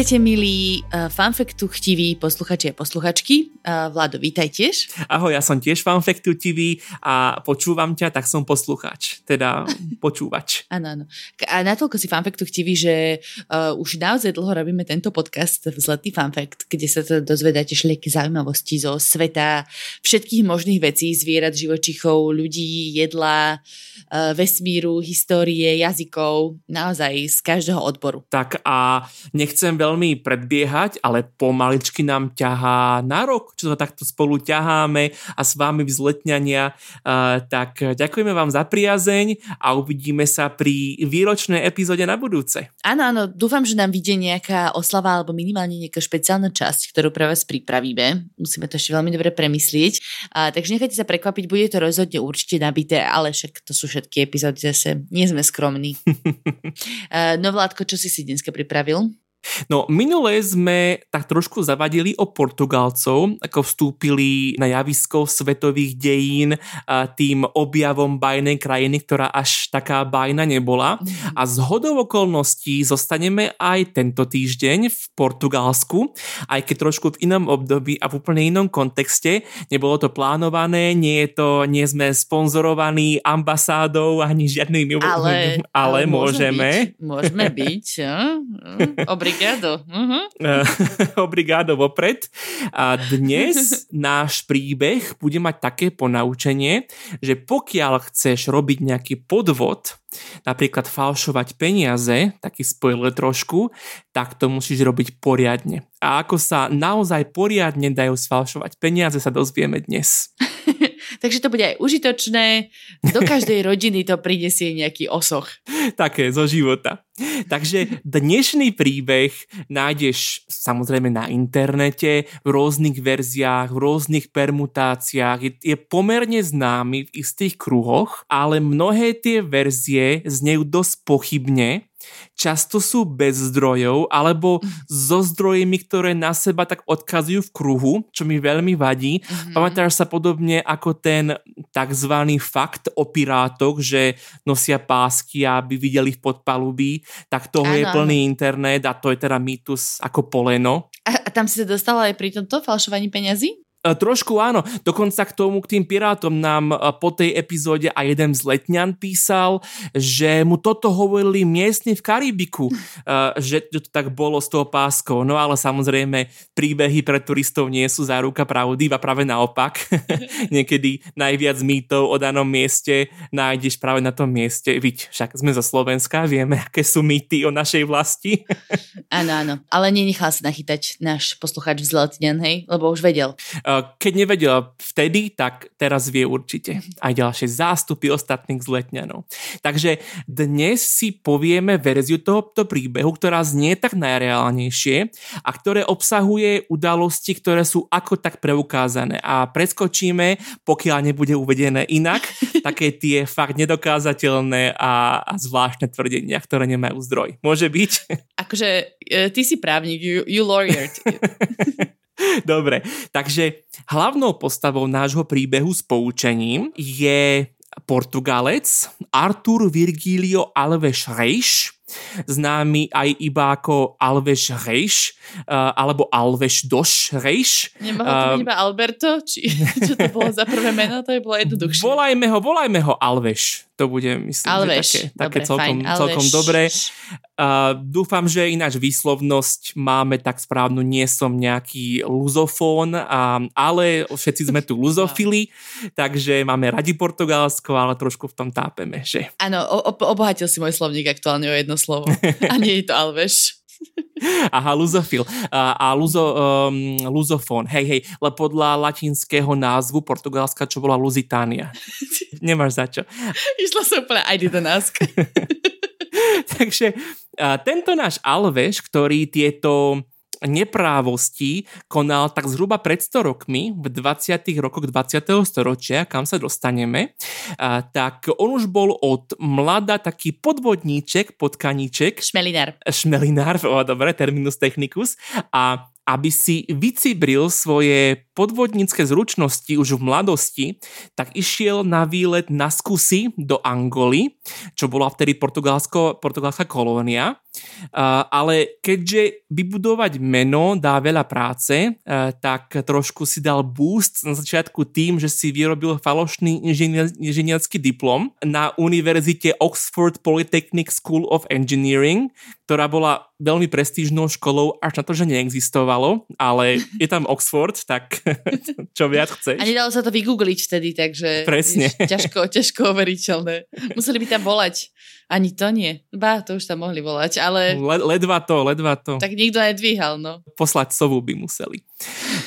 Vítajte milí uh, fanfektu chtiví posluchači a posluchačky. Uh, Vlado, vítaj tiež. Ahoj, ja som tiež fanfektu chtivý a počúvam ťa, tak som posluchač, teda počúvač. Áno, áno. A natoľko si fanfektu chtivý, že uh, už naozaj dlho robíme tento podcast Zlatý fanfekt, kde sa to dozvedáte šlieky zaujímavosti zo sveta, všetkých možných vecí, zvierat, živočichov, ľudí, jedla, uh, vesmíru, histórie, jazykov, naozaj z každého odboru. Tak a nechcem veľmi predbiehať, ale pomaličky nám ťahá na rok, čo to takto spolu ťaháme a s vámi vzletňania. Uh, tak ďakujeme vám za priazeň a uvidíme sa pri výročnej epizóde na budúce. Áno, áno, dúfam, že nám vidie nejaká oslava alebo minimálne nejaká špeciálna časť, ktorú pre vás pripravíme. Musíme to ešte veľmi dobre premyslieť. Uh, takže nechajte sa prekvapiť, bude to rozhodne určite nabité, ale však to sú všetky epizódy zase. Nie sme skromní. uh, no Vládko, čo si si dneska pripravil? No, minule sme tak trošku zavadili o Portugalcov, ako vstúpili na javisko svetových dejín tým objavom bajnej krajiny, ktorá až taká bajna nebola. Mhm. A z hodou okolností zostaneme aj tento týždeň v Portugalsku, aj keď trošku v inom období a v úplne inom kontexte. Nebolo to plánované, nie je to, nie sme sponzorovaní ambasádou ani žiadnymi... Ale, ale, ale môžeme. Byť, môžeme byť. Obrigado. Uh-huh. Obrigado vopred. A dnes náš príbeh bude mať také ponaučenie, že pokiaľ chceš robiť nejaký podvod, napríklad falšovať peniaze, taký spoiler trošku, tak to musíš robiť poriadne. A ako sa naozaj poriadne dajú sfalšovať peniaze, sa dozvieme dnes. Takže to bude aj užitočné. Do každej rodiny to prinesie nejaký osoch. Také zo života. Takže dnešný príbeh nájdeš samozrejme na internete, v rôznych verziách, v rôznych permutáciách. Je, je pomerne známy v istých kruhoch, ale mnohé tie verzie znejú dosť pochybne často sú bez zdrojov alebo mhm. so zdrojmi, ktoré na seba tak odkazujú v kruhu, čo mi veľmi vadí. Mm-hmm. Pamätáš sa podobne ako ten tzv. fakt o pirátoch, že nosia pásky, aby videli v podpalubí, tak toho ano, je plný internet a to je teda mýtus ako poleno. A, a tam si sa dostala aj pri tomto falšovaní peňazí? E, trošku áno, dokonca k tomu, k tým pirátom nám e, po tej epizóde a jeden z letňan písal, že mu toto hovorili miestni v Karibiku, e, že to tak bolo s tou páskou. No ale samozrejme príbehy pre turistov nie sú záruka pravdy, a práve naopak. Niekedy najviac mýtov o danom mieste nájdeš práve na tom mieste. Viď, však sme zo Slovenska, vieme, aké sú mýty o našej vlasti. áno, áno, ale nenechal sa nachytať náš posluchač vzletňan, hej, lebo už vedel. Keď nevedela vtedy, tak teraz vie určite aj ďalšie zástupy ostatných zletňanov. Takže dnes si povieme verziu tohoto príbehu, ktorá znie tak najreálnejšie a ktoré obsahuje udalosti, ktoré sú ako tak preukázané. A preskočíme, pokiaľ nebude uvedené inak, také tie fakt nedokázateľné a, a zvláštne tvrdenia, ktoré nemajú zdroj. Môže byť? Akože e, ty si právnik, you, you lawyer. Dobre, takže hlavnou postavou nášho príbehu s poučením je Portugalec Artur Virgilio Alves Reis, známy aj iba ako Alves Reis, uh, alebo Alves dos Reis. Nemohol to uh, iba Alberto? Či, čo to bolo za prvé meno? To je bolo jednoduchšie. Volajme ho, volajme ho Alves to bude, myslím, Alveš. že také, také Dobre, celkom, fajn, celkom dobré. Uh, dúfam, že ináč výslovnosť máme tak správnu, nie som nejaký luzofón, uh, ale všetci sme tu luzofili, takže máme radi Portugalsko, ale trošku v tom tápeme, že? Áno, obohatil si môj slovník aktuálne o jedno slovo. A nie je to Alveš. Aha, luzofil. A, a luzo, um, luzofón. Hej, hej, le podľa latinského názvu Portugalska, čo bola Luzitánia. Nemáš za čo. Išla som úplne, I didn't ask. Takže tento náš Alveš, ktorý tieto neprávosti konal tak zhruba pred 100 rokmi, v 20. rokoch 20. storočia, kam sa dostaneme, a, tak on už bol od mlada taký podvodníček, podkaníček. Šmelinár. Šmelinár, o, dobre, terminus technicus. A aby si vycibril svoje podvodnícke zručnosti už v mladosti, tak išiel na výlet na skúsi do Angoly, čo bola vtedy portugalská kolónia ale keďže vybudovať meno dá veľa práce, tak trošku si dal boost na začiatku tým, že si vyrobil falošný inžinierský diplom na univerzite Oxford Polytechnic School of Engineering, ktorá bola veľmi prestížnou školou, až na to, že neexistovalo, ale je tam Oxford, tak čo viac chceš. A nedalo sa to vygoogliť vtedy, takže Presne. Vieš, ťažko, ťažko overiteľné. Museli by tam volať. Ani to nie. Ba, to už tam mohli volať, ale... Le, ledva to, ledva to. Tak nikto nedvíhal, no. Poslať sovu by museli.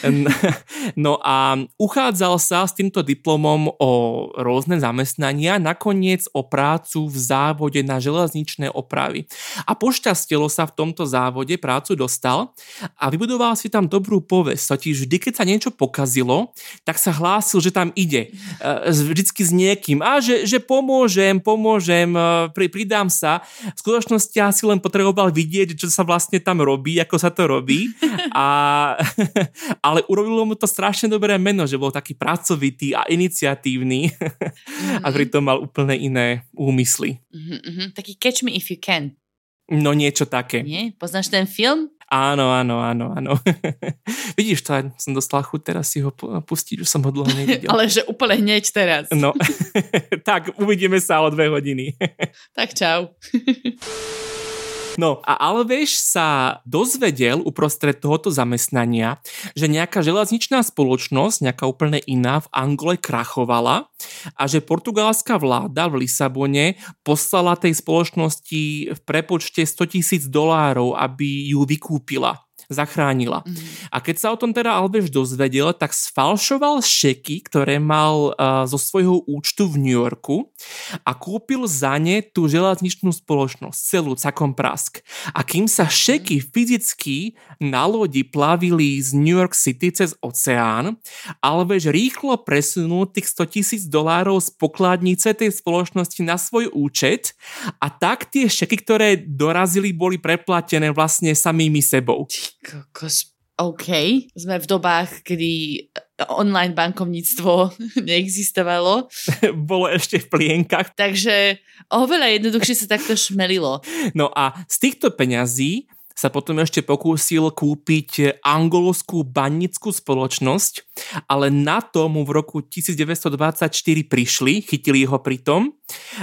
No a uchádzal sa s týmto diplomom o rôzne zamestnania, nakoniec o prácu v závode na železničné opravy. A pošťastilo sa v tomto závode, prácu dostal a vybudoval si tam dobrú povesť. Totiž vždy, keď sa niečo pokazilo, tak sa hlásil, že tam ide. E, vždycky s niekým. A že, že pomôžem, pomôžem, e, pri, pridám sa. V skutočnosti asi len potreboval vidieť, čo sa vlastne tam robí, ako sa to robí. A ale urobilo mu to strašne dobré meno, že bol taký pracovitý a iniciatívny mm-hmm. a mhm. pritom mal úplne iné úmysly. Mm-hmm, taký Catch Me If You Can. No niečo také. Nie? Poznáš ten film? Áno, áno, áno, áno. Vidíš, to som dostal chuť teraz si ho pustiť, už som ho dlho nevidel. Ale že úplne hneď teraz. No, tak uvidíme sa o dve hodiny. tak čau. No. A Alveš sa dozvedel uprostred tohoto zamestnania, že nejaká železničná spoločnosť, nejaká úplne iná v Angole krachovala a že portugalská vláda v Lisabone poslala tej spoločnosti v prepočte 100 tisíc dolárov, aby ju vykúpila zachránila. Mm. A keď sa o tom teda Alveš dozvedel, tak sfalšoval šeky, ktoré mal uh, zo svojho účtu v New Yorku a kúpil za ne tú železničnú spoločnosť, celú cakom prask. A kým sa šeky mm. fyzicky na lodi plavili z New York City cez oceán, Alveš rýchlo presunul tých 100 tisíc dolárov z pokladnice tej spoločnosti na svoj účet a tak tie šeky, ktoré dorazili, boli preplatené vlastne samými sebou. Kokos, OK. Sme v dobách, kedy online bankovníctvo neexistovalo. Bolo ešte v plienkach. Takže oveľa jednoduchšie sa takto šmelilo. No a z týchto peňazí sa potom ešte pokúsil kúpiť angolskú bannickú spoločnosť, ale na to mu v roku 1924 prišli, chytili ho pritom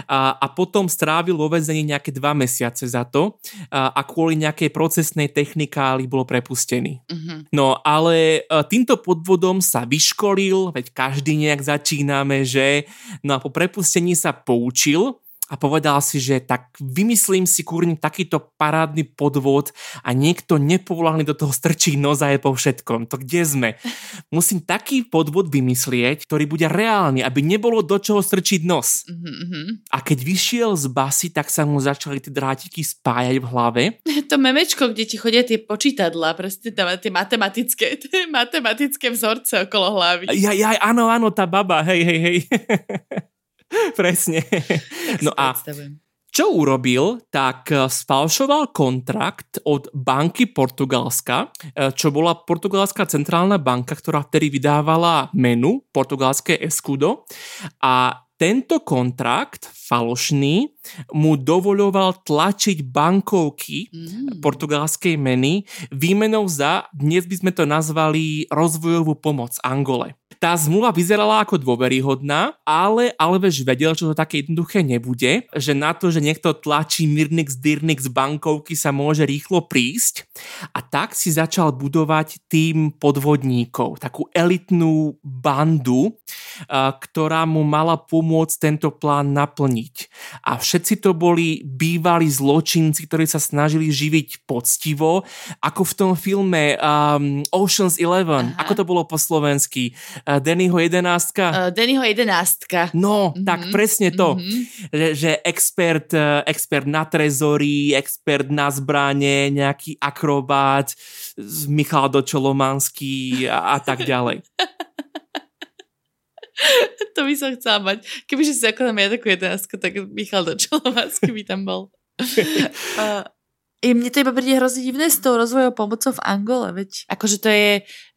a, a potom strávil vo vezení nejaké dva mesiace za to a, a kvôli nejakej procesnej technikáli bol prepustený. Uh-huh. No ale e, týmto podvodom sa vyškolil, veď každý nejak začíname, že no a po prepustení sa poučil a povedal si, že tak vymyslím si kúrnik takýto parádny podvod a niekto nepovolaný do toho strčí noza je po všetkom. To kde sme? Musím taký podvod vymyslieť, ktorý bude reálny, aby nebolo do čoho strčiť nos. Mm-hmm. A keď vyšiel z basy, tak sa mu začali tie drátiky spájať v hlave. To memečko, kde ti chodia tie počítadla, presne tie matematické, tie matematické vzorce okolo hlavy. Ja, ja, áno, áno, tá baba, hej, hej, hej. Presne. no a čo urobil, tak eh, sfalšoval kontrakt od banky Portugalska, eh, čo bola portugalská centrálna banka, ktorá vtedy vydávala menu portugalské escudo a tento kontrakt falošný mu dovoľoval tlačiť bankovky mm. portugalskej meny výmenou za, dnes by sme to nazvali rozvojovú pomoc Angole. Tá zmluva vyzerala ako dôveryhodná, ale Alves vedel, že to také jednoduché nebude, že na to, že niekto tlačí Mirnix Dirnix bankovky sa môže rýchlo prísť a tak si začal budovať tým podvodníkov, takú elitnú bandu, ktorá mu mala pomôcť tento plán naplniť. A všetci to boli bývalí zločinci, ktorí sa snažili živiť poctivo, ako v tom filme um, Ocean's Eleven. Aha. Ako to bolo po slovensky? Dannyho jedenástka? Uh, Dannyho jedenástka. No, mm-hmm. tak presne to. Mm-hmm. Že, že expert, uh, expert na trezory, expert na zbranie, nejaký akrobát, Michal Dočolomanský a, a tak ďalej. to by som chcela mať. Kebyže si ako ja takú jedenásku, tak Michal Dočolomanský by tam bol. uh, I mne to iba príde hrozne divné s tou rozvojou pomocou v Angole, veď akože to je,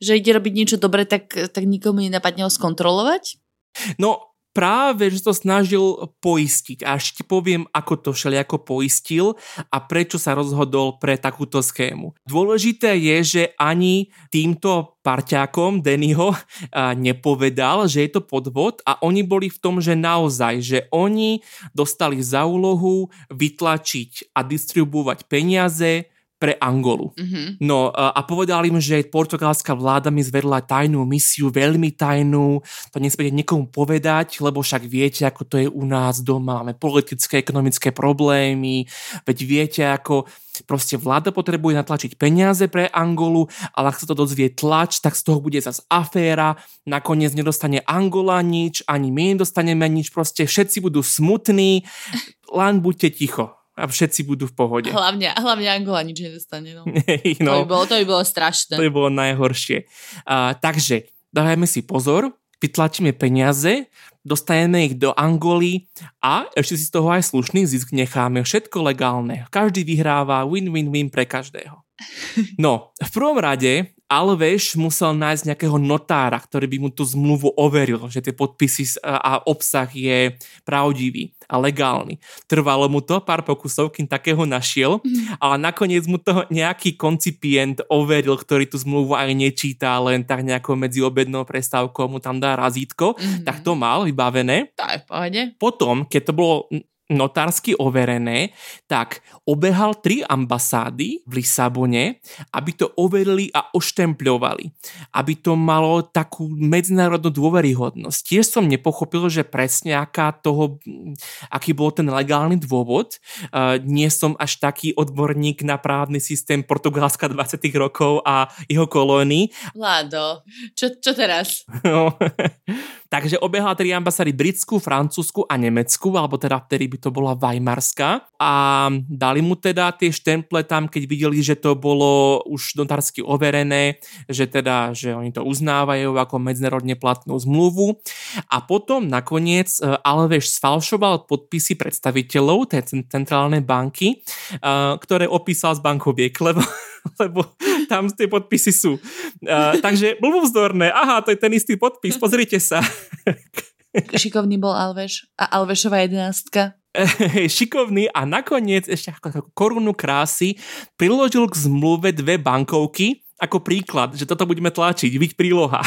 že ide robiť niečo dobre, tak, tak nikomu nenapadne ho skontrolovať? No, práve, že to snažil poistiť. A ešte ti poviem, ako to všelijako poistil a prečo sa rozhodol pre takúto schému. Dôležité je, že ani týmto parťákom Dennyho nepovedal, že je to podvod a oni boli v tom, že naozaj, že oni dostali za úlohu vytlačiť a distribuovať peniaze pre Angolu. Mm-hmm. No a povedal im, že portugalská vláda mi zvedla tajnú misiu, veľmi tajnú, to nesmiete nikomu povedať, lebo však viete, ako to je u nás doma, máme politické, ekonomické problémy, veď viete, ako proste vláda potrebuje natlačiť peniaze pre Angolu, ale ak sa to dozvie tlač, tak z toho bude zase aféra, nakoniec nedostane Angola nič, ani my nedostaneme nič, proste všetci budú smutní, len buďte ticho a všetci budú v pohode. Hlavne, hlavne Angola nič nedostane. No. no. To, by bolo, to by bolo strašné. To by bolo najhoršie. Uh, takže dávajme si pozor, vytlačíme peniaze, dostaneme ich do Angoly a ešte si z toho aj slušný zisk necháme. Všetko legálne. Každý vyhráva win-win-win pre každého. No, v prvom rade Alveš musel nájsť nejakého notára, ktorý by mu tú zmluvu overil, že tie podpisy a obsah je pravdivý a legálny. Trvalo mu to pár pokusov, kým takého našiel, mm. ale nakoniec mu to nejaký koncipient overil, ktorý tú zmluvu aj nečíta, len tak nejako medzi obednou prestávkou mu tam dá razítko, mm-hmm. tak to mal vybavené. To je v pohode. Potom, keď to bolo notársky overené, tak obehal tri ambasády v Lisabone, aby to overili a oštempľovali. Aby to malo takú medzinárodnú dôveryhodnosť. Tiež som nepochopil, že presne aká toho, aký bol ten legálny dôvod. Uh, nie som až taký odborník na právny systém Portugalska 20 rokov a jeho kolónií. Vládo, čo, čo teraz? No. Takže obehla tri ambasády Britsku, Francúzsku a Nemecku, alebo teda vtedy by to bola Weimarská. A dali mu teda tie štemple tam, keď videli, že to bolo už notársky overené, že teda, že oni to uznávajú ako medzinárodne platnú zmluvu. A potom nakoniec e, Alves sfalšoval podpisy predstaviteľov tej centrálnej banky, e, ktoré opísal z bankoviek, lebo lebo tam tie podpisy sú. Uh, takže blbovzdorné, aha, to je ten istý podpis, pozrite sa. Šikovný bol Alveš a Alvešová jedenáctka. šikovný a nakoniec ešte ako korunu krásy priložil k zmluve dve bankovky, ako príklad, že toto budeme tlačiť, byť príloha.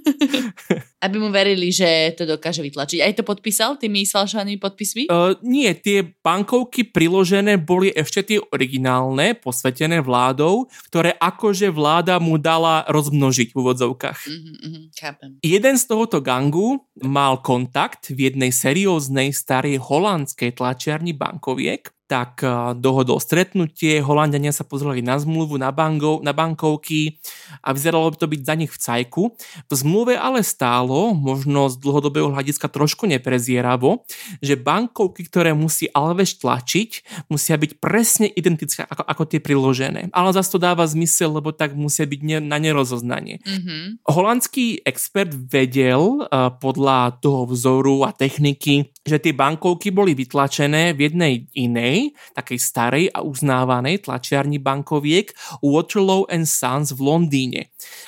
Aby mu verili, že to dokáže vytlačiť. Aj to podpísal tými sfalšovanými podpismi? Uh, nie, tie bankovky priložené boli ešte tie originálne, posvetené vládou, ktoré akože vláda mu dala rozmnožiť v úvodzovkách. Uh-huh, chápem. Jeden z tohoto gangu mal kontakt v jednej serióznej starej holandskej tlačiarni bankoviek tak eh, dohodol stretnutie, Holandiania sa pozreli na zmluvu, na, bankov, na bankovky a vyzeralo by to byť za nich v cajku. V zmluve ale stálo, možno z dlhodobého hľadiska trošku neprezieravo, že bankovky, ktoré musí Alves tlačiť, musia byť presne identické ako, ako tie priložené. Ale zase to dáva zmysel, lebo tak musia byť ne, na nerozoznanie. Mm-hmm. Holandský expert vedel uh, podľa toho vzoru a techniky, že tie bankovky boli vytlačené v jednej inej, takej starej a uznávanej tlačiarni bankoviek Waterloo and Sons v Londýne,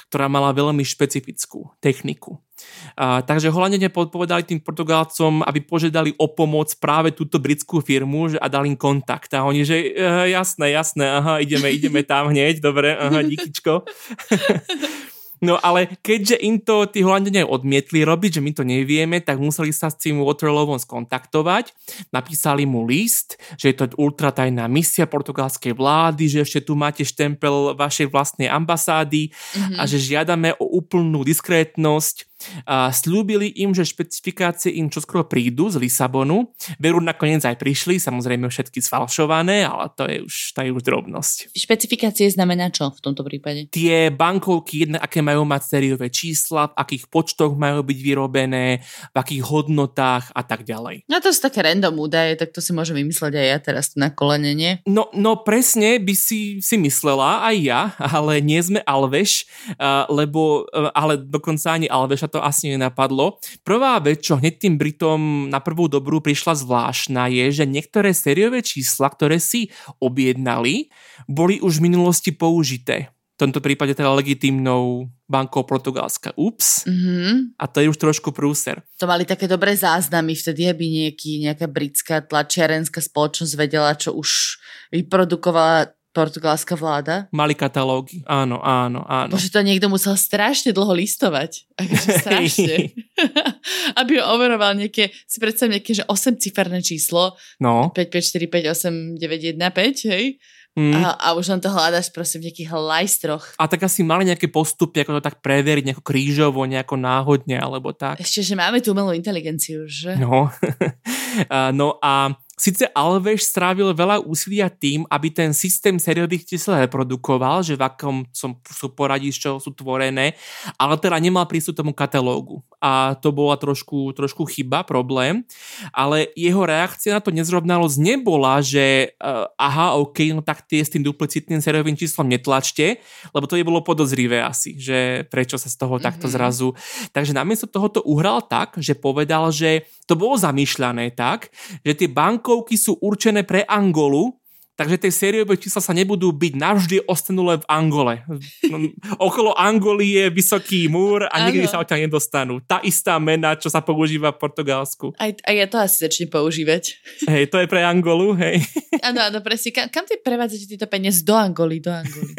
ktorá mala veľmi špecifickú techniku. A, takže Holandene povedali tým Portugálcom, aby požiadali o pomoc práve túto britskú firmu že, a dali im kontakt. A oni, že e, jasné, jasné, aha, ideme, ideme tam hneď, dobre, aha, díkyčko. No ale keďže im to tí Holandenia odmietli robiť, že my to nevieme, tak museli sa s tým Waterlovom skontaktovať. Napísali mu list, že je to ultratajná misia portugalskej vlády, že ešte tu máte štempel vašej vlastnej ambasády mm-hmm. a že žiadame o úplnú diskrétnosť a slúbili im, že špecifikácie im čoskoro prídu z Lisabonu. Veru nakoniec aj prišli, samozrejme všetky sfalšované, ale to je už, to je už drobnosť. Špecifikácie znamená čo v tomto prípade? Tie bankovky, jedne, aké majú mať sériové čísla, v akých počtoch majú byť vyrobené, v akých hodnotách a tak ďalej. No to sú také random údaje, tak to si môžem vymysleť aj ja teraz na kolene, nie? No, no presne by si, si myslela aj ja, ale nie sme Alveš, lebo, ale dokonca ani Alveša to asi nenapadlo. Prvá vec, čo hneď tým Britom na prvú dobrú prišla zvláštna, je, že niektoré sériové čísla, ktoré si objednali, boli už v minulosti použité. tomto prípade teda legitímnou bankou Portugalska. Ups. Mhm. A to je už trošku prúser. To mali také dobré záznamy, vtedy aby nejaký, nejaká britská tlačiarenská spoločnosť vedela, čo už vyprodukovala portugalská vláda. Mali katalógy, áno, áno, áno. Bože, to niekto musel strašne dlho listovať. Akože strašne. Aby ho overoval nejaké, si predstav nejaké, že 8-ciferné číslo. No. 5, 5, 4, 5, 8, 9, 1, 5, hej? Mm. A, a už len to hľadaš proste v nejakých lajstroch. A tak asi mali nejaké postupy, ako to tak preveriť, nejako krížovo, nejako náhodne, alebo tak. Ešte, že máme tú umelú inteligenciu, že? No. No a Sice Alves strávil veľa úsilia tým, aby ten systém sériových čísel reprodukoval, že v akom som, sú poradí, z čoho sú tvorené, ale teda nemal prístup tomu katalógu. A to bola trošku, trošku chyba, problém. Ale jeho reakcia na to nezrovnalosť nebola, že uh, aha, ok, no tak tie s tým duplicitným sériovým číslom netlačte, lebo to je bolo podozrivé asi, že prečo sa z toho mm-hmm. takto zrazu. Takže namiesto toho to uhral tak, že povedal, že to bolo zamýšľané tak, že tie banko bankovky sú určené pre Angolu, takže tie sériové čísla sa nebudú byť navždy ostanulé v Angole. No, okolo Angoly je vysoký múr a nikdy sa odtiaľ nedostanú. Tá istá mena, čo sa používa v Portugalsku. Aj, aj ja to asi začnem používať. Hej, to je pre Angolu, hej. Áno, áno, presne. Kam, kam ty prevádzate tieto peniaze? Do Angoly, do Angoly.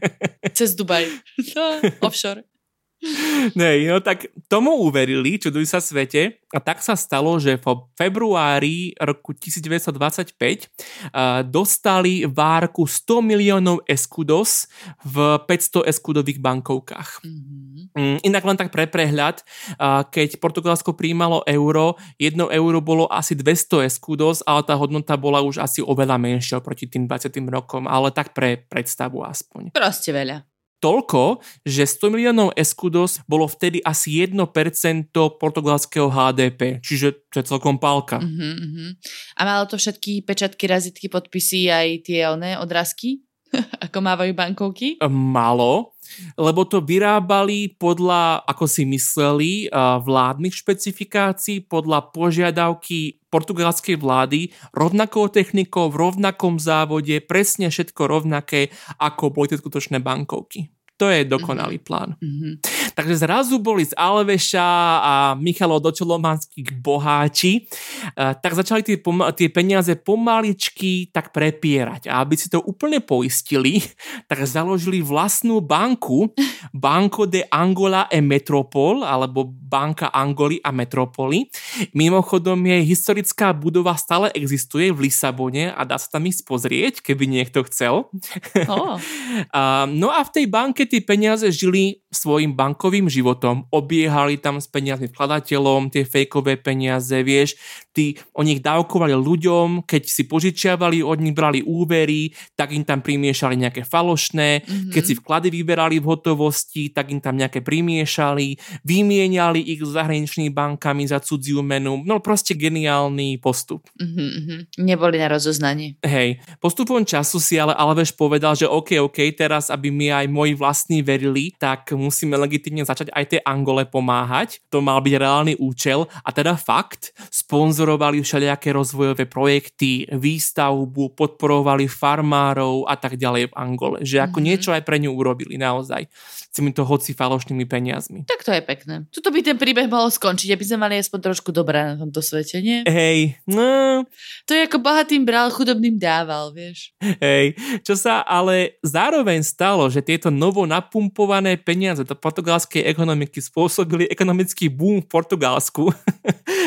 Cez Dubaj. No, offshore. Nej, no tak tomu uverili, čuduj sa svete, a tak sa stalo, že v februári roku 1925 uh, dostali várku 100 miliónov eskudos v 500 eskudových bankovkách. Mm-hmm. Inak len tak pre prehľad, uh, keď Portugalsko príjmalo euro, jedno euro bolo asi 200 eskudos, ale tá hodnota bola už asi oveľa menšia proti tým 20 rokom, ale tak pre predstavu aspoň. Proste veľa toľko, že 100 miliónov eskudos bolo vtedy asi 1% portugalského HDP, čiže to je celkom pálka. Uh-huh, uh-huh. A malo to všetky pečatky, razitky, podpisy aj tie oné odrazky? ako mávajú bankovky? Malo, lebo to vyrábali podľa, ako si mysleli, vládnych špecifikácií, podľa požiadavky portugalskej vlády, rovnakou technikou, v rovnakom závode, presne všetko rovnaké, ako boli tie skutočné bankovky. To je dokonalý mm-hmm. plán. Mm-hmm. Takže zrazu boli z Alveša a Michalo Dočolomanských boháči, tak začali tie, pom- tie peniaze pomaličky tak prepierať. A aby si to úplne poistili, tak založili vlastnú banku, Banco de Angola e Metropol, alebo Banka Angoly a Metropoly. Mimochodom je historická budova stále existuje v Lisabone a dá sa tam ísť pozrieť, keby niekto chcel. Oh. no a v tej banke tie peniaze žili svojim bankovým životom, obiehali tam s peniazmi vkladateľom, tie fejkové peniaze, vieš, tí, oni ich dávkovali ľuďom, keď si požičiavali, od nich brali úvery, tak im tam primiešali nejaké falošné, mm-hmm. keď si vklady vyberali v hotovosti, tak im tam nejaké primiešali, vymieniali ich s zahraničnými bankami za cudziu menu, no proste geniálny postup. Mm-hmm. Neboli na rozoznanie. Hej, postupom času si ale Alveš povedal, že OK, OK, teraz, aby mi aj moji vlastní vlastní verili, tak musíme legitimne začať aj tej Angole pomáhať. To mal byť reálny účel a teda fakt, sponzorovali všelijaké rozvojové projekty, výstavbu, podporovali farmárov a tak ďalej v Angole. Že ako mm-hmm. niečo aj pre ňu urobili naozaj mi to hoci falošnými peniazmi. Tak to je pekné. Tuto by ten príbeh mohol skončiť, aby sme mali aspoň trošku dobré na tomto svete, nie? Hej, no... To je ako bohatým bral, chudobným dával, vieš. Hej, čo sa ale zároveň stalo, že tieto novo napumpované peniaze do portugalskej ekonomiky spôsobili ekonomický boom v Portugalsku.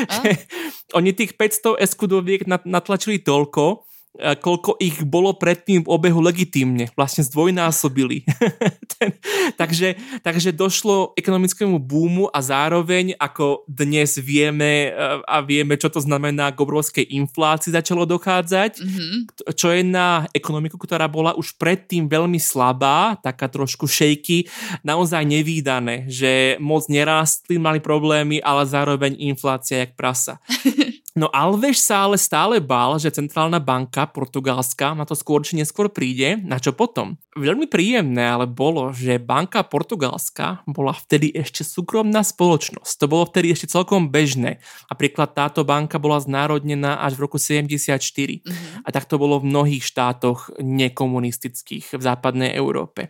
Oni tých 500 eskudoviek natlačili toľko, koľko ich bolo predtým v obehu legitímne. Vlastne zdvojnásobili. Ten, takže, takže došlo ekonomickému búmu a zároveň, ako dnes vieme a vieme, čo to znamená k obrovskej inflácii začalo dochádzať, mm-hmm. čo je na ekonomiku, ktorá bola už predtým veľmi slabá, taká trošku šejky, naozaj nevýdané, že moc nerástli, mali problémy, ale zároveň inflácia jak prasa. No Alves sa ale stále bál, že centrálna banka portugalská na to skôr či neskôr príde, na čo potom. Veľmi príjemné ale bolo, že banka portugalská bola vtedy ešte súkromná spoločnosť. To bolo vtedy ešte celkom bežné. Napríklad táto banka bola znárodnená až v roku 74. Mm-hmm. A tak to bolo v mnohých štátoch nekomunistických v západnej Európe.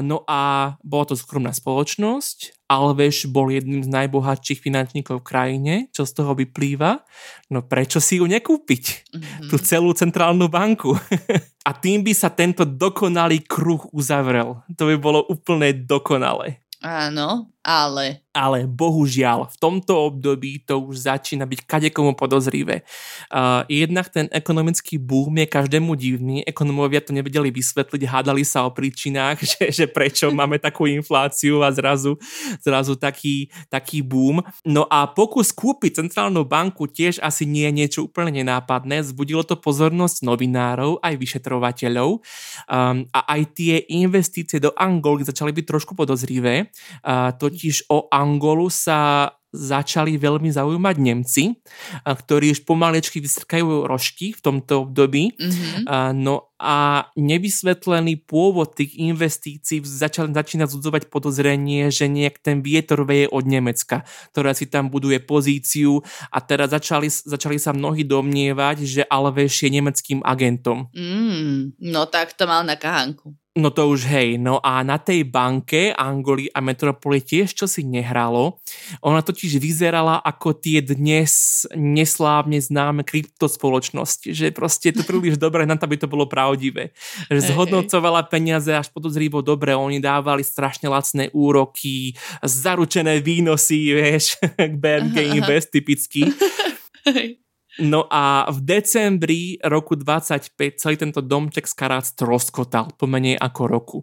No a bola to súkromná spoločnosť Alves bol jedným z najbohatších finančníkov v krajine, čo z toho vyplýva. No prečo si ju nekúpiť? Mm-hmm. Tú celú centrálnu banku. A tým by sa tento dokonalý kruh uzavrel. To by bolo úplne dokonalé. Áno, ale ale bohužiaľ v tomto období to už začína byť kadekomu podozrivé. Uh, jednak ten ekonomický boom je každému divný, ekonomovia to nevedeli vysvetliť, hádali sa o príčinách, že, že prečo máme takú infláciu a zrazu, zrazu taký, taký boom. No a pokus kúpiť centrálnu banku tiež asi nie je niečo úplne nenápadné, zbudilo to pozornosť novinárov aj vyšetrovateľov um, a aj tie investície do Angoly začali byť trošku podozrivé, uh, totiž o Angolu sa začali veľmi zaujímať Nemci, ktorí už pomalečky vystrkajú rožky v tomto období. Mm-hmm. No a nevysvetlený pôvod tých investícií začal, začína zudzovať podozrenie, že nejak ten vietor veje od Nemecka, ktorá si tam buduje pozíciu a teraz začali, začali sa mnohí domnievať, že Alves je nemeckým agentom. Mm, no tak to mal na kahánku. No to už hej, no a na tej banke Angoli a Metropole tiež čo si nehralo. Ona totiž vyzerala ako tie dnes neslávne známe kryptospoločnosti, že proste to príliš dobré na to, aby to bolo pravdivé. Že zhodnocovala peniaze až podozrivo dobre, oni dávali strašne lacné úroky, zaručené výnosy, vieš, k BNG Invest typicky. No a v decembri roku 25 celý tento domček z karát stroskotal po menej ako roku.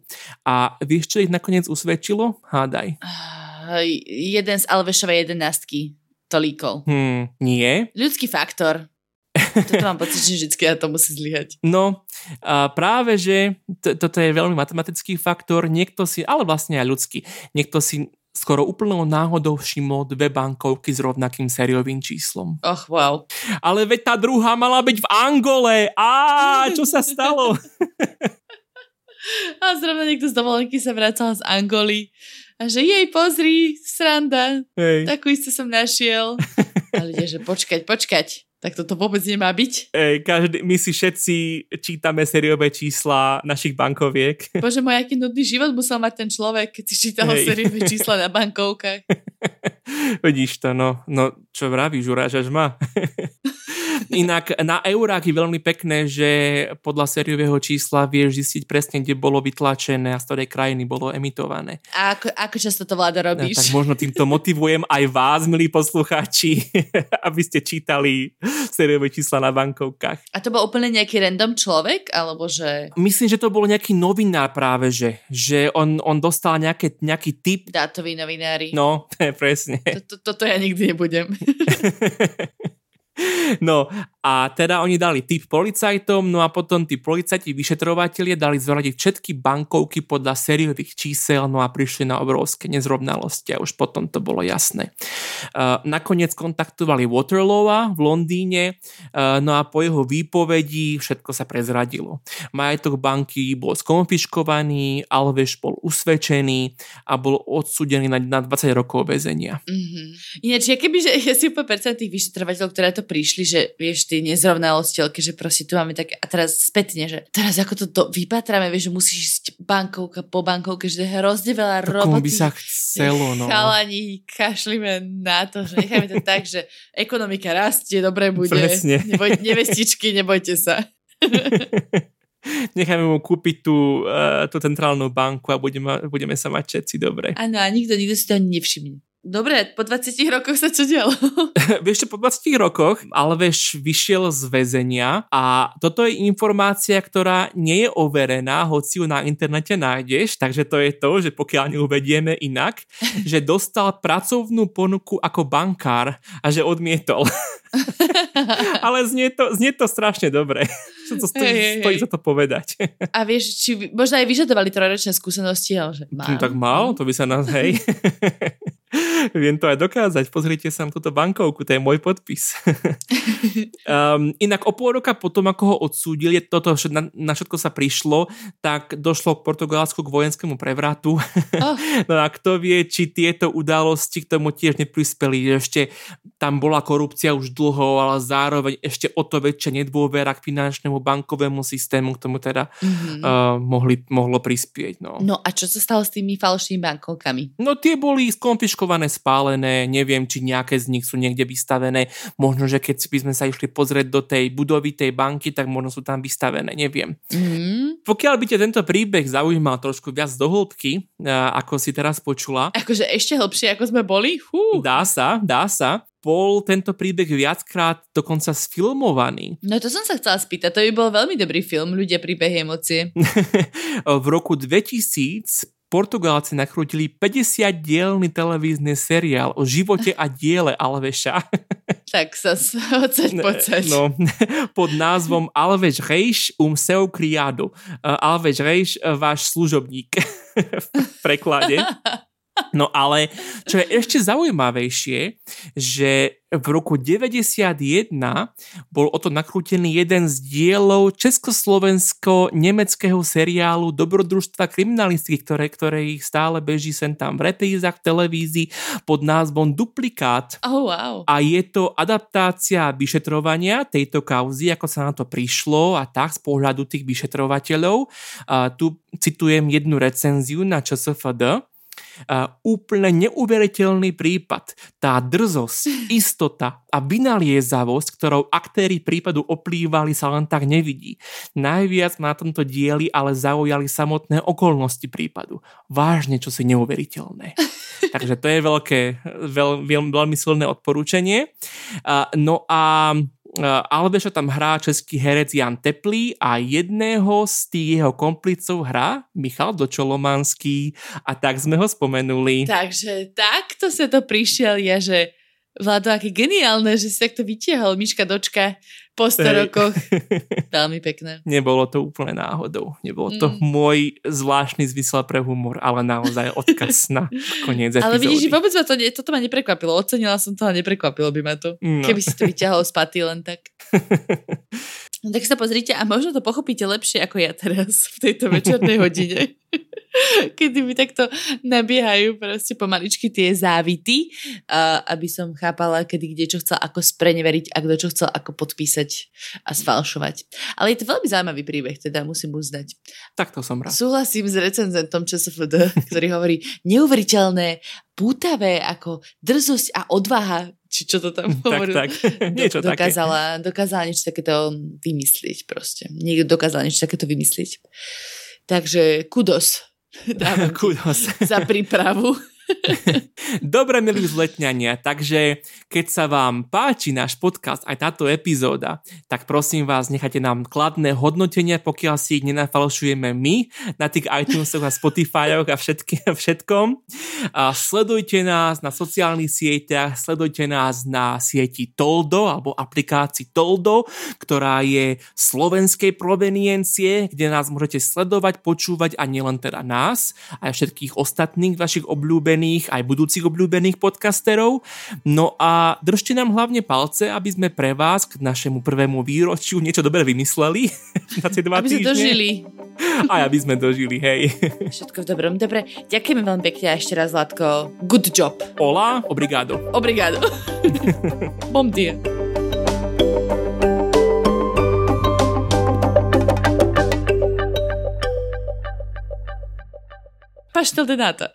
A vieš, čo ich nakoniec usvedčilo? Hádaj. Uh, jeden z Alvešovej jedenastky to líkol. Hmm, nie. Ľudský faktor. Toto mám pocit, že vždy ja to musí zlyhať. No, a práve, že to, toto je veľmi matematický faktor, niekto si, ale vlastne aj ľudský, niekto si skoro úplnou náhodou všimol dve bankovky s rovnakým sériovým číslom. Och, wow. Ale veď tá druhá mala byť v Angole. Á, čo sa stalo? a zrovna niekto z dovolenky sa vracal z Angoly. A že jej, pozri, sranda. Hej. Takú istú som našiel. A ľudia, že počkať, počkať tak toto vôbec nemá byť. Ej, každý, my si všetci čítame sériové čísla našich bankoviek. Bože môj, aký nudný život musel mať ten človek, keď si čítal Ej. sériové čísla na bankovkách. Vidíš to, no, no čo vravíš, urážaš ma? Inak na eurách je veľmi pekné, že podľa sériového čísla vieš zistiť presne, kde bolo vytlačené a z ktorej krajiny bolo emitované. A ako, ako často to vláda robíš? Ja, tak možno týmto motivujem aj vás, milí poslucháči, aby ste čítali sériové čísla na bankovkách. A to bol úplne nejaký random človek? Alebo že... Myslím, že to bol nejaký novinár práve, že, že on, on dostal nejaké, nejaký typ. Dátoví novinári. No, presne. Toto to, to ja nikdy nebudem. No a teda oni dali tip policajtom, no a potom tí policajti vyšetrovatelia dali zvradiť všetky bankovky podľa sériových čísel, no a prišli na obrovské nezrovnalosti a už potom to bolo jasné. Uh, nakoniec kontaktovali Waterlowa v Londýne, uh, no a po jeho výpovedí všetko sa prezradilo. Majetok banky bol skonfiškovaný, Alves bol usvedčený a bol odsudený na, na 20 rokov väzenia. Mm-hmm. Ináč, ja keby, že ja si úplne tých vyšetrovateľov, ktoré to prišli, že vieš, tie nezrovnalosti, že proste tu máme také, a teraz spätne, že teraz ako to do, vypatráme, vieš, že musíš ísť bankovka po bankovke, že hrozne veľa to roboty. by sa chcelo, no. Chalani, kašlime na to, že nechajme to tak, že ekonomika rastie, dobre bude. Presne. Neboj, nevestičky, nebojte sa. Nechajme mu kúpiť tú, uh, tú centrálnu banku a budeme, budeme sa mať všetci dobre. Áno, a nikto, nikto si to ani nevšimne. Dobre, po 20 rokoch sa čo dialo? vieš čo, po 20 rokoch Alves vyšiel z väzenia a toto je informácia, ktorá nie je overená, hoci ju na internete nájdeš, takže to je to, že pokiaľ neuvedieme inak, že dostal pracovnú ponuku ako bankár a že odmietol. Ale znie to, znie to strašne dobre. Čo to stojí, hey, stojí hey. za to povedať. A vieš, či možno aj vyžadovali trojročné skúsenosti, ale že mal. No, tak mal, to by sa nás, hej. Viem to aj dokázať. Pozrite sa na túto bankovku, to je môj podpis. um, inak o pol roka potom, ako ho odsúdili, toto na, na všetko sa prišlo, tak došlo k Portugalsku k vojenskému prevratu. Oh. no a kto vie, či tieto udalosti k tomu tiež neprispeli. Ešte tam bola korupcia už dlho, ale zároveň ešte o to väčšia nedôvera k finančnému bankovému systému, k tomu teda mm-hmm. uh, mohli, mohlo prispieť. No. no a čo sa stalo s tými falošnými bankovkami? No tie boli skonfiškované, spálené, neviem, či nejaké z nich sú niekde vystavené. Možno, že keď by sme sa išli pozrieť do tej budovy tej banky, tak možno sú tam vystavené, neviem. Mm-hmm. Pokiaľ by ťa tento príbeh zaujímal trošku viac do hĺbky, ako si teraz počula. Akože ešte hlbšie, ako sme boli? Hú. Dá sa, dá sa bol tento príbeh viackrát dokonca sfilmovaný. No to som sa chcela spýtať, to by bol veľmi dobrý film, ľudia príbehy emócie. v roku 2000 Portugálci nakrútili 50-dielný televízny seriál o živote a diele Alveša. Tak sa oceď poceď. No, pod názvom Alves Reis um seu criado. Alves Reis, váš služobník v preklade. No ale čo je ešte zaujímavejšie, že v roku 91 bol o to nakrútený jeden z dielov československo-nemeckého seriálu Dobrodružstva kriminalistiky, ktoré, ktoré ich stále beží sem tam v reprízach v televízii pod názvom Duplikát. Oh, wow. A je to adaptácia vyšetrovania tejto kauzy, ako sa na to prišlo a tak z pohľadu tých vyšetrovateľov. A tu citujem jednu recenziu na ČSFD úplne neuveriteľný prípad. Tá drzosť, istota a vynaliezavosť, ktorou aktéry prípadu oplývali, sa len tak nevidí. Najviac na tomto dieli ale zaujali samotné okolnosti prípadu. Vážne, čo si neuveriteľné. Takže to je veľké, veľ, veľ, veľmi silné odporúčanie. No a Alveša tam hrá český herec Jan Teplý a jedného z tých jeho komplicov hrá Michal Dočolomanský. A tak sme ho spomenuli. Takže takto sa to prišiel. Ja, že Vlado, aké geniálne, že si takto vytiahol. Miška Dočka po 100 hey. rokoch. Veľmi pekné. Nebolo to úplne náhodou. Nebolo to mm. môj zvláštny zmysel pre humor, ale naozaj odkaz na koniec epizódy. Ale vidíš, vôbec ma to, toto ma neprekvapilo. Ocenila som to a neprekvapilo by ma to. No. Keby si to vyťahol z paty len tak. No tak sa pozrite a možno to pochopíte lepšie ako ja teraz v tejto večernej hodine. kedy mi takto nabiehajú proste pomaličky tie závity, aby som chápala, kedy kde čo chcel ako spreneveriť a kto čo chcel ako podpísať a sfalšovať. Ale je to veľmi zaujímavý príbeh, teda musím uznať. Tak to som rád. Súhlasím s recenzentom ČSFD, ktorý hovorí neuveriteľné, pútavé ako drzosť a odvaha či čo to tam hovoril. Tak, tak. Niečo Do, dokázala, také. dokázala niečo takéto vymyslieť proste. Niekto dokázal niečo takéto vymyslieť. Takže kudos Dávam za prípravu. Dobre, milí zletňania, takže keď sa vám páči náš podcast, aj táto epizóda, tak prosím vás, nechajte nám kladné hodnotenia, pokiaľ si ich nenafalšujeme my na tých iTunesoch a Spotifyoch a všetky, všetkom. A sledujte nás na sociálnych sieťach, sledujte nás na sieti Toldo alebo aplikácii Toldo, ktorá je slovenskej proveniencie, kde nás môžete sledovať, počúvať a nielen teda nás, aj všetkých ostatných vašich obľúbených obľúbených, aj budúcich obľúbených podcasterov. No a držte nám hlavne palce, aby sme pre vás k našemu prvému výročiu niečo dobre vymysleli na tie dva aby týždne. dožili. Aj aby sme dožili, hej. Všetko v dobrom. Dobre, ďakujeme veľmi pekne a ešte raz, Zlatko. Good job. Hola, obrigado. Obrigado. Bom dia. Pastel de nata.